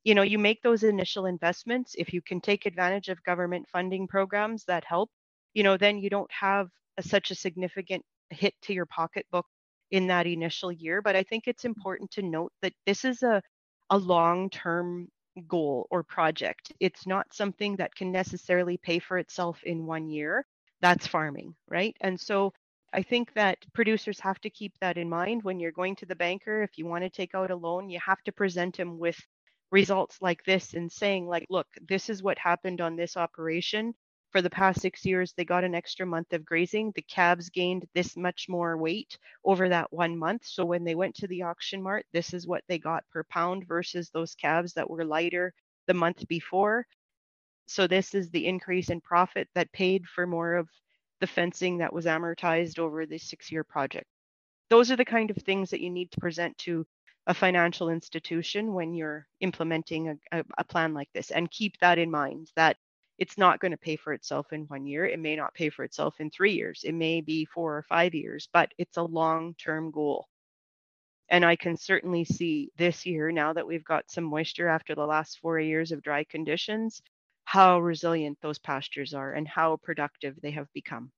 you know, you make those initial investments. If you can take advantage of government funding programs that help, you know, then you don't have a, such a significant hit to your pocketbook in that initial year. But I think it's mm-hmm. important to note that this is a a long-term goal or project. It's not something that can necessarily pay for itself in one year. That's farming, right? And so I think that producers have to keep that in mind when you're going to the banker. If you want to take out a loan, you have to present them with results like this and saying, like, look, this is what happened on this operation. For the past six years, they got an extra month of grazing. The calves gained this much more weight over that one month. So when they went to the auction mart, this is what they got per pound versus those calves that were lighter the month before. So this is the increase in profit that paid for more of the fencing that was amortized over the six year project. Those are the kind of things that you need to present to a financial institution when you're implementing a, a, plan like this. And keep that in mind that it's not going to pay for itself in one year. It may not pay for itself in three years. It may be four or five years, but it's a long term goal. And I can certainly see this year, now that we've got some moisture after the last four years of dry conditions, how resilient those pastures are and how productive they have become.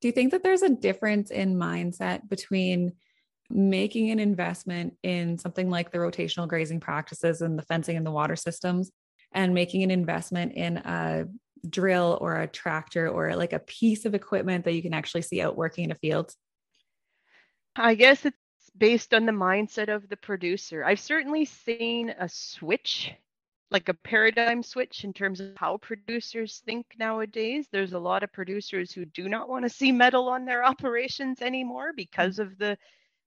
Do you think that there's a difference in mindset between making an investment in something like the rotational grazing practices and the fencing and the water systems and making an investment in a drill or a tractor or like a piece of equipment that you can actually see out working in a field? I guess it's based on the mindset of the producer. I've certainly seen a switch like a paradigm switch in terms of how producers think nowadays. There's a lot of producers who do not want to see metal on their operations anymore because of the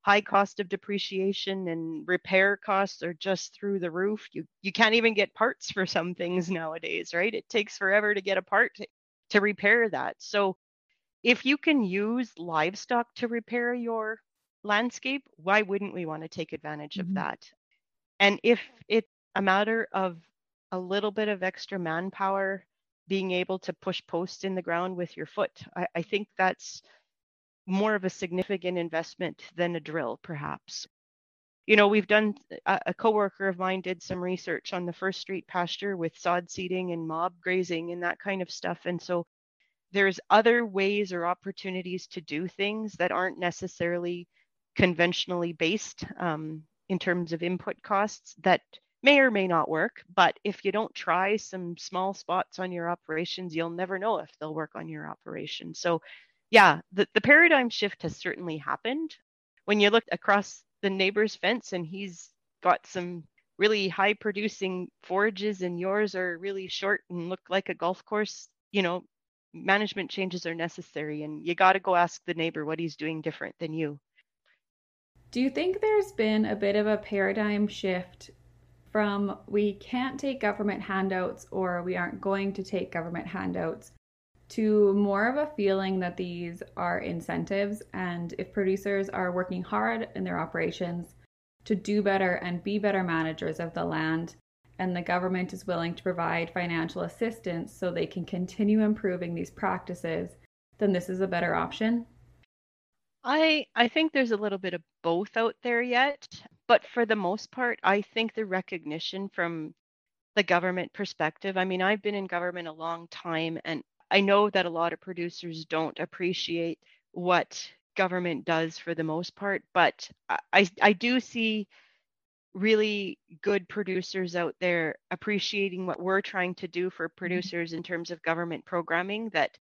high cost of depreciation and repair costs are just through the roof. You you can't even get parts for some things nowadays, right? It takes forever to get a part to, to repair that. So if you can use livestock to repair your landscape, why wouldn't we want to take advantage mm-hmm. of that? And if it's a matter of a little bit of extra manpower being able to push posts in the ground with your foot. I, I think that's more of a significant investment than a drill, perhaps. You know, we've done a, a coworker of mine did some research on the first street pasture with sod seeding and mob grazing and that kind of stuff. And so there's other ways or opportunities to do things that aren't necessarily conventionally based um, in terms of input costs that may or may not work, but if you don't try some small spots on your operations, you'll never know if they'll work on your operation. So, yeah, the, the paradigm shift has certainly happened. when you look across the neighbor's fence and he's got some really high producing forages and yours are really short and look like a golf course, you know, management changes are necessary and you got to go ask the neighbor what he's doing different than you. Do you think there's been a bit of a paradigm shift from we can't take government handouts or we aren't going to take government handouts to more of a feeling that these are incentives and if producers are working hard in their operations to do better and be better managers of the land and the government is willing to provide financial assistance so they can continue improving these practices then this is a better option I I think there's a little bit of both out there yet, but for the most part, I think the recognition from the government perspective. I mean, I've been in government a long time and I know that a lot of producers don't appreciate what government does for the most part, but I I do see really good producers out there appreciating what we're trying to do for mm-hmm. producers in terms of government programming that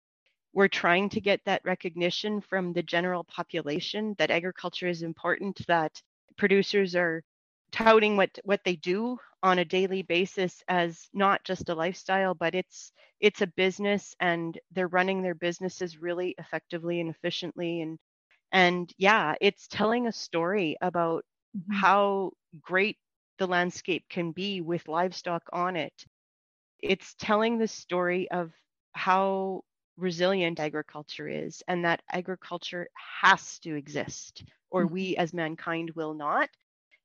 we're trying to get that recognition from the general population that agriculture is important, that producers are touting what what they do on a daily basis as not just a lifestyle but it's it's a business and they're running their businesses really effectively and efficiently and and yeah it's telling a story about mm-hmm. how great the landscape can be with livestock on it it's telling the story of how resilient agriculture is and that agriculture has to exist or mm-hmm. we as mankind will not.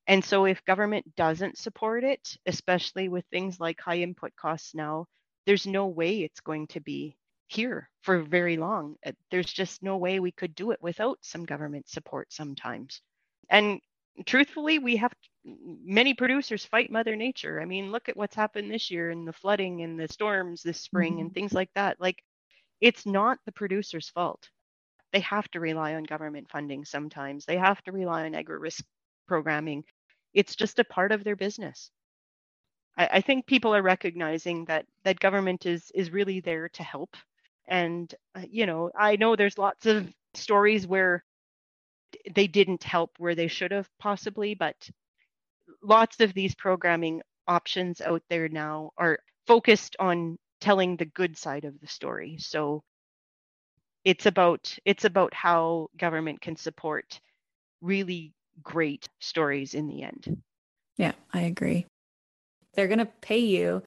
And so if government doesn't support it, especially with things like high input costs now, there's no way it's going to be here for very long. Uh, there's just no way we could do it without some government support sometimes. And truthfully, we have many producers fight mother nature. I mean, look at what's happened this year and the flooding and the storms this spring mm-hmm. and things like that. Like it's not the producer's fault. They have to rely on government funding sometimes. They have to rely on agri risk programming. It's just a part of their business. I, I think people are recognizing that that government is is really there to help. And uh, you know, I know there's lots of stories where they didn't help where they should have possibly, but lots of these programming options out there now are focused on telling the good side of the story. So it's about it's about how government can support really great stories in the end. Yeah, I agree. They're going to pay you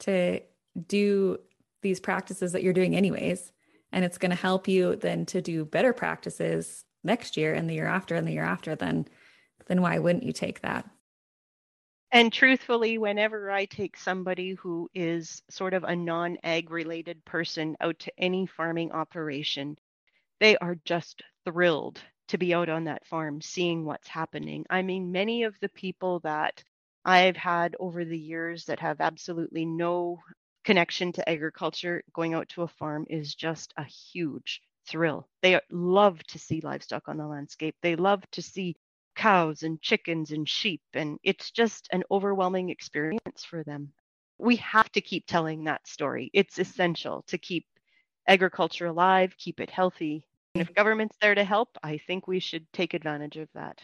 to do these practices that you're doing anyways, and it's going to help you then to do better practices next year and the year after and the year after then then why wouldn't you take that? And truthfully, whenever I take somebody who is sort of a non ag related person out to any farming operation, they are just thrilled to be out on that farm seeing what's happening. I mean, many of the people that I've had over the years that have absolutely no connection to agriculture going out to a farm is just a huge thrill. They love to see livestock on the landscape. They love to see cows and chickens and sheep. And it's just an overwhelming experience for them. We have to keep telling that story. It's essential to keep agriculture alive, keep it healthy. And if government's there to help, I think we should take advantage of that.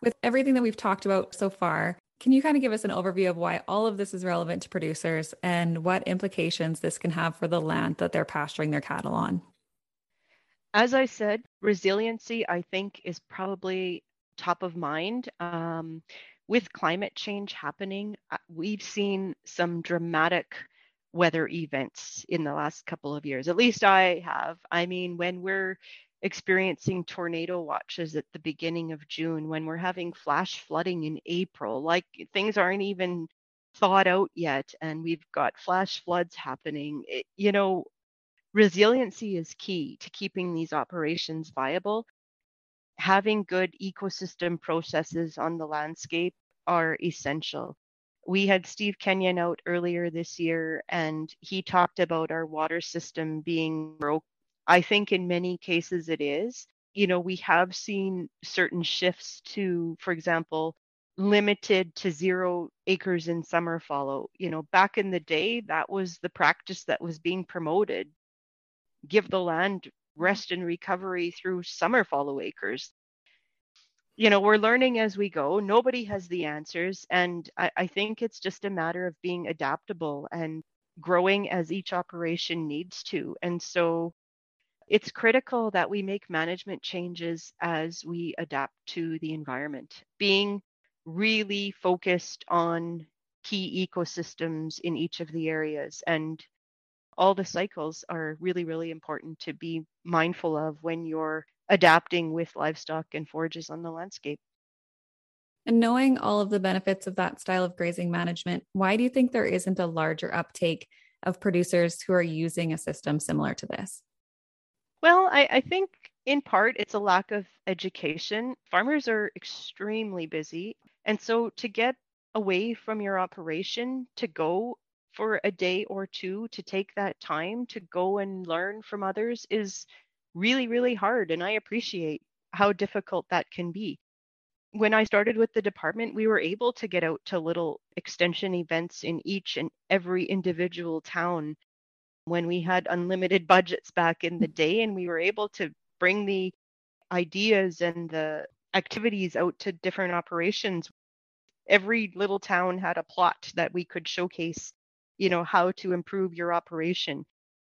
With everything that we've talked about so far, can you kind of give us an overview of why all of this is relevant to producers and what implications this can have for the land that they're pasturing their cattle on? as I said, resiliency, I think, is probably top of mind. Um, with climate change happening, uh, we've seen some dramatic weather events in the last couple of years. At least I have. I mean, when we're experiencing tornado watches at the beginning of June, when we're having flash flooding in April, like things aren't even thought out yet, and we've got flash floods happening. It, you know, resiliency is key to keeping these operations viable. Having good ecosystem processes on the landscape are essential. We had Steve Kenyon out earlier this year, and he talked about our water system being broke. I think in many cases it is. You know, we have seen certain shifts to, for example, limited to zero acres in summer fallow. You know, back in the day, that was the practice that was being promoted give the land rest and recovery through summer fallow acres. You know, we're learning as we go. Nobody has the answers. And I, I think it's just a matter of being adaptable and growing as each operation needs to. And so it's critical that we make management changes as we adapt to the environment, being really focused on key ecosystems in each of the areas. And all the cycles are really, really important to be mindful of when you're adapting with livestock and forages on the landscape. And knowing all of the benefits of that style of grazing management, why do you think there isn't a larger uptake of producers who are using a system similar to this? Well, I, I think in part it's a lack of education. Farmers are extremely busy. And so to get away from your operation to go for a day or two to take that time to go and learn from others is really, really hard. And I appreciate how difficult that can be. When I started with the department, we were able to get out to little extension events in each and every individual town when we had unlimited budgets back in the day, and we were able to bring the ideas and the activities out to different operations every little town had a plot that we could showcase you know how to improve your operation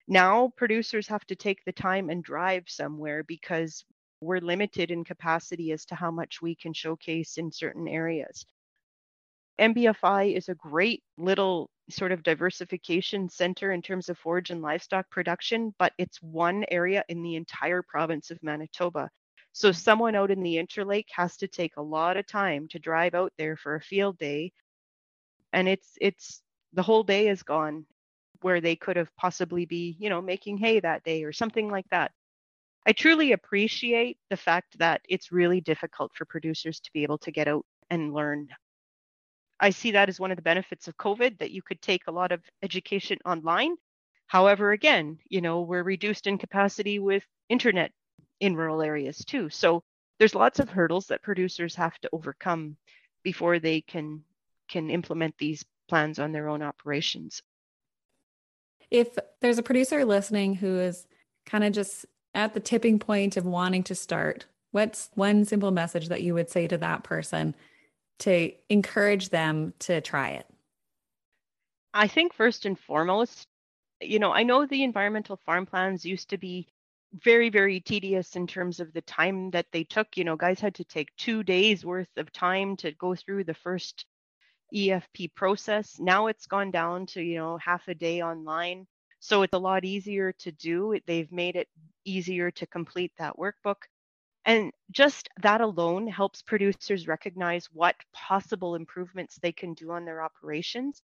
now producers have to take the time and drive somewhere because we're limited in capacity as to how much we can showcase in certain areas mbfi is a great little sort of diversification center in terms of forage and livestock production but it's one area in the entire province of manitoba so someone out in the interlake has to take a lot of time to drive out there for a field day. And it's it's the whole day is gone where they could have possibly be, you know, making hay that day or something like that. I truly appreciate the fact that it's really difficult for producers to be able to get out and learn. I see that as one of the benefits of COVID that you could take a lot of education online. However, again, you know, we're reduced in capacity with internet in rural areas too. So there's lots of hurdles that producers have to overcome before they can can implement these plans on their own operations. If there's a producer listening who is kind of just at the tipping point of wanting to start, what's one simple message that you would say to that person to encourage them to try it? I think first and foremost, you know, I know the environmental farm plans used to be very very tedious in terms of the time that they took you know guys had to take two days worth of time to go through the first efp process now it's gone down to you know half a day online so it's a lot easier to do they've made it easier to complete that workbook and just that alone helps producers recognize what possible improvements they can do on their operations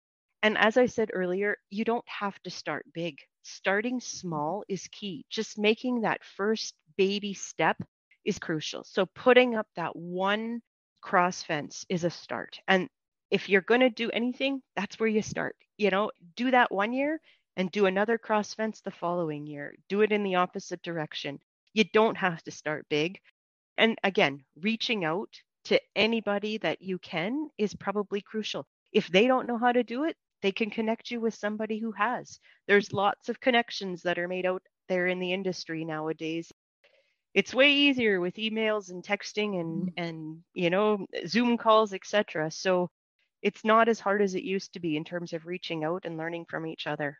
and as I said earlier, you don't have to start big. Starting small is key. Just making that first baby step is crucial. So putting up that one cross fence is a start. And if you're going to do anything, that's where you start. You know, do that one year and do another cross fence the following year. Do it in the opposite direction. You don't have to start big. And again, reaching out to anybody that you can is probably crucial. If they don't know how to do it, they can connect you with somebody who has. There's lots of connections that are made out there in the industry nowadays. It's way easier with emails and texting and mm-hmm. and you know Zoom calls, etc. So it's not as hard as it used to be in terms of reaching out and learning from each other.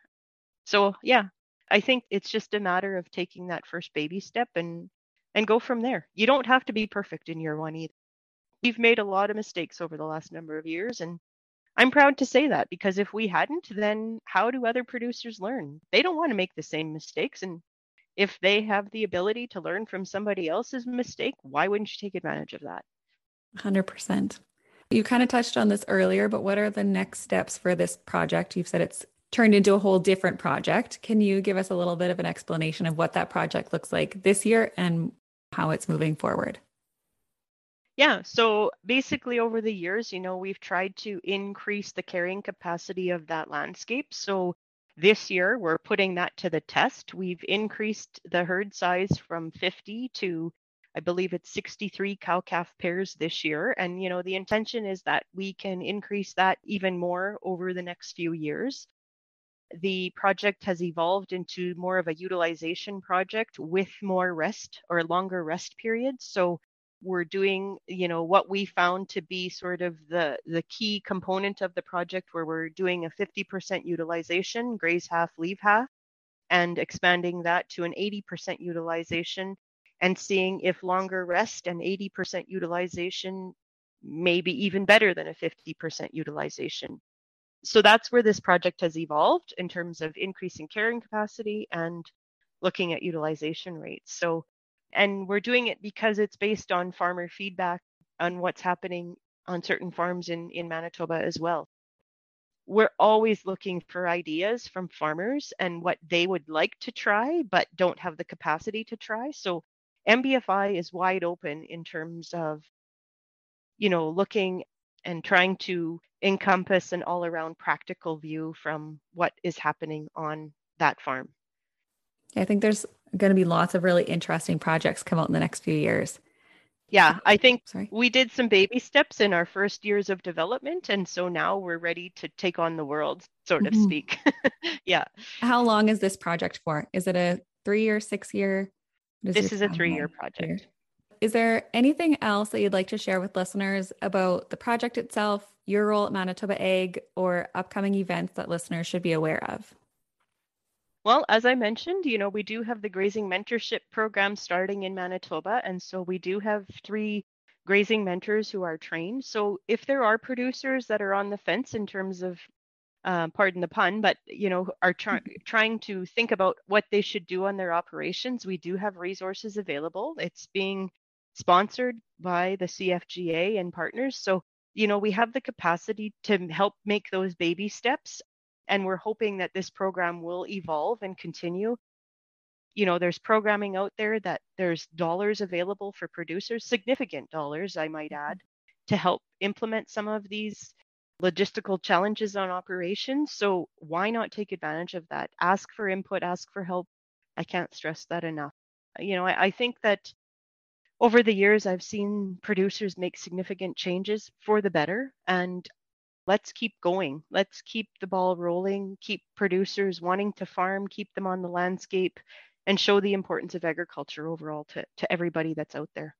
So yeah, I think it's just a matter of taking that first baby step and and go from there. You don't have to be perfect in year one either. We've made a lot of mistakes over the last number of years and I'm proud to say that because if we hadn't, then how do other producers learn? They don't want to make the same mistakes. And if they have the ability to learn from somebody else's mistake, why wouldn't you take advantage of that? 100%. You kind of touched on this earlier, but what are the next steps for this project? You've said it's turned into a whole different project. Can you give us a little bit of an explanation of what that project looks like this year and how it's moving forward? Yeah, so basically over the years, you know, we've tried to increase the carrying capacity of that landscape. So this year, we're putting that to the test. We've increased the herd size from 50 to I believe it's 63 cow calf pairs this year. And, you know, the intention is that we can increase that even more over the next few years. The project has evolved into more of a utilization project with more rest or longer rest periods. So we're doing you know what we found to be sort of the the key component of the project where we're doing a 50% utilization graze half leave half and expanding that to an 80% utilization and seeing if longer rest and 80% utilization may be even better than a 50% utilization so that's where this project has evolved in terms of increasing carrying capacity and looking at utilization rates so and we're doing it because it's based on farmer feedback on what's happening on certain farms in, in Manitoba as well. We're always looking for ideas from farmers and what they would like to try, but don't have the capacity to try. So MBFI is wide open in terms of, you know, looking and trying to encompass an all around practical view from what is happening on that farm. I think there's going to be lots of really interesting projects come out in the next few years. Yeah, I think Sorry. we did some baby steps in our first years of development. And so now we're ready to take on the world, sort of mm-hmm. speak. yeah. How long is this project for? Is it a three year, six year? This is a three year project. Is there anything else that you'd like to share with listeners about the project itself, your role at Manitoba Ag, or upcoming events that listeners should be aware of? Well, as I mentioned, you know, we do have the grazing mentorship program starting in Manitoba. And so we do have three grazing mentors who are trained. So if there are producers that are on the fence in terms of, uh, pardon the pun, but, you know, are try- trying to think about what they should do on their operations, we do have resources available. It's being sponsored by the CFGA and partners. So, you know, we have the capacity to help make those baby steps and we're hoping that this program will evolve and continue you know there's programming out there that there's dollars available for producers significant dollars i might mm-hmm. add to help implement some of these logistical challenges on operations so why not take advantage of that ask for input ask for help i can't stress that enough you know i, I think that over the years i've seen producers make significant changes for the better and let's keep going. Let's keep the ball rolling, keep producers wanting to farm, keep them on the landscape, and show the importance of agriculture overall to, to everybody that's out there.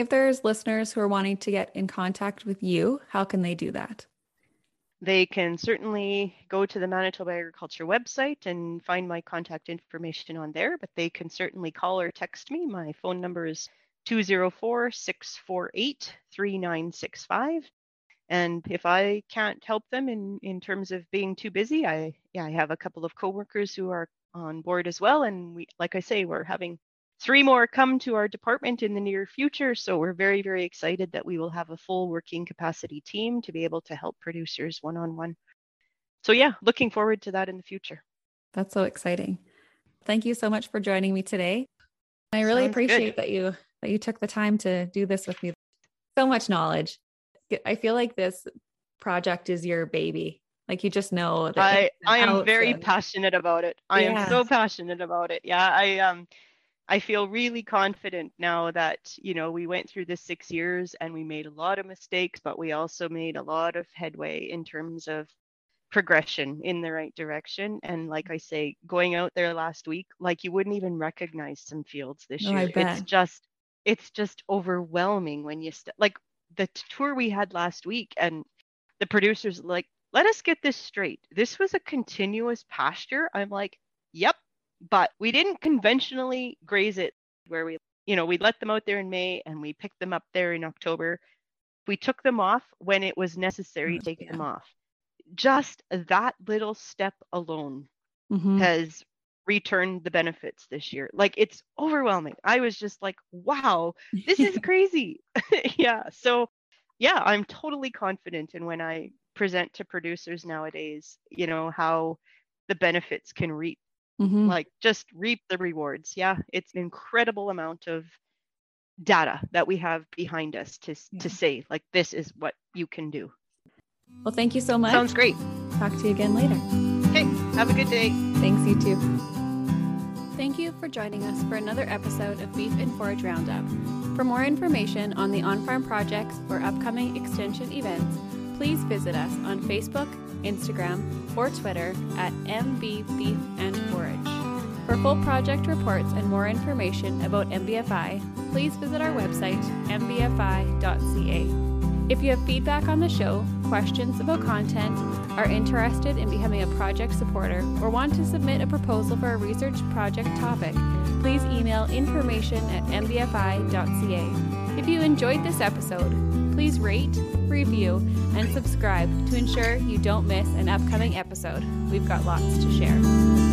If there's listeners who are wanting to get in contact with you, how can they do that? They can certainly go to the Manitoba Agriculture website and find my contact information on there, but they can certainly call or text me. My phone number is 204 648 3965 and if i can't help them in in terms of being too busy i yeah i have a couple of coworkers who are on board as well and we like i say we're having three more come to our department in the near future. So we're very very excited that we will have a full working capacity team to be able to help producers one on one so yeah looking forward to that in the future. That's so exciting. Thank you so much for joining me today. I really Sounds appreciate good. that you that you took the time to do this with me. So much knowledge. I feel like this project is your baby. Like you just know that I I am very and... passionate about it. I am so passionate about it. Yeah, I um I feel really confident now that, you know, we went through this 6 years and we made a lot of mistakes, but we also made a lot of headway in terms of progression in the right direction. And like I say going out there last week like you wouldn't even recognize some fields this oh, no, year. It's just it's just overwhelming when you st- like the tour we had last week and the producers like let us get this straight. This was a continuous pasture. I'm like yep but we didn't conventionally graze it where we you know we let them out there in may and we picked them up there in october we took them off when it was necessary to take yeah. them off just that little step alone mm-hmm. has returned the benefits this year. Like it's overwhelming. I was just like, wow, this is crazy. yeah. So, yeah, I'm totally confident in when I present to producers nowadays, you know, how the benefits can reap, mm-hmm. like just reap the rewards. Yeah. It's an incredible amount of data that we have behind us to, yeah. to say, like, this is what you can do. Well, thank you so much. Sounds great. Talk to you again later. Okay. Have a good day. Thanks, you too. Thank you for joining us for another episode of Beef and Forage Roundup. For more information on the on farm projects or upcoming extension events, please visit us on Facebook, Instagram, or Twitter at MB Beef and Forage. For full project reports and more information about MBFI, please visit our website, mbfi.ca. If you have feedback on the show, questions about content, are interested in becoming a project supporter, or want to submit a proposal for a research project topic, please email information at mbfi.ca. If you enjoyed this episode, please rate, review, and subscribe to ensure you don't miss an upcoming episode. We've got lots to share.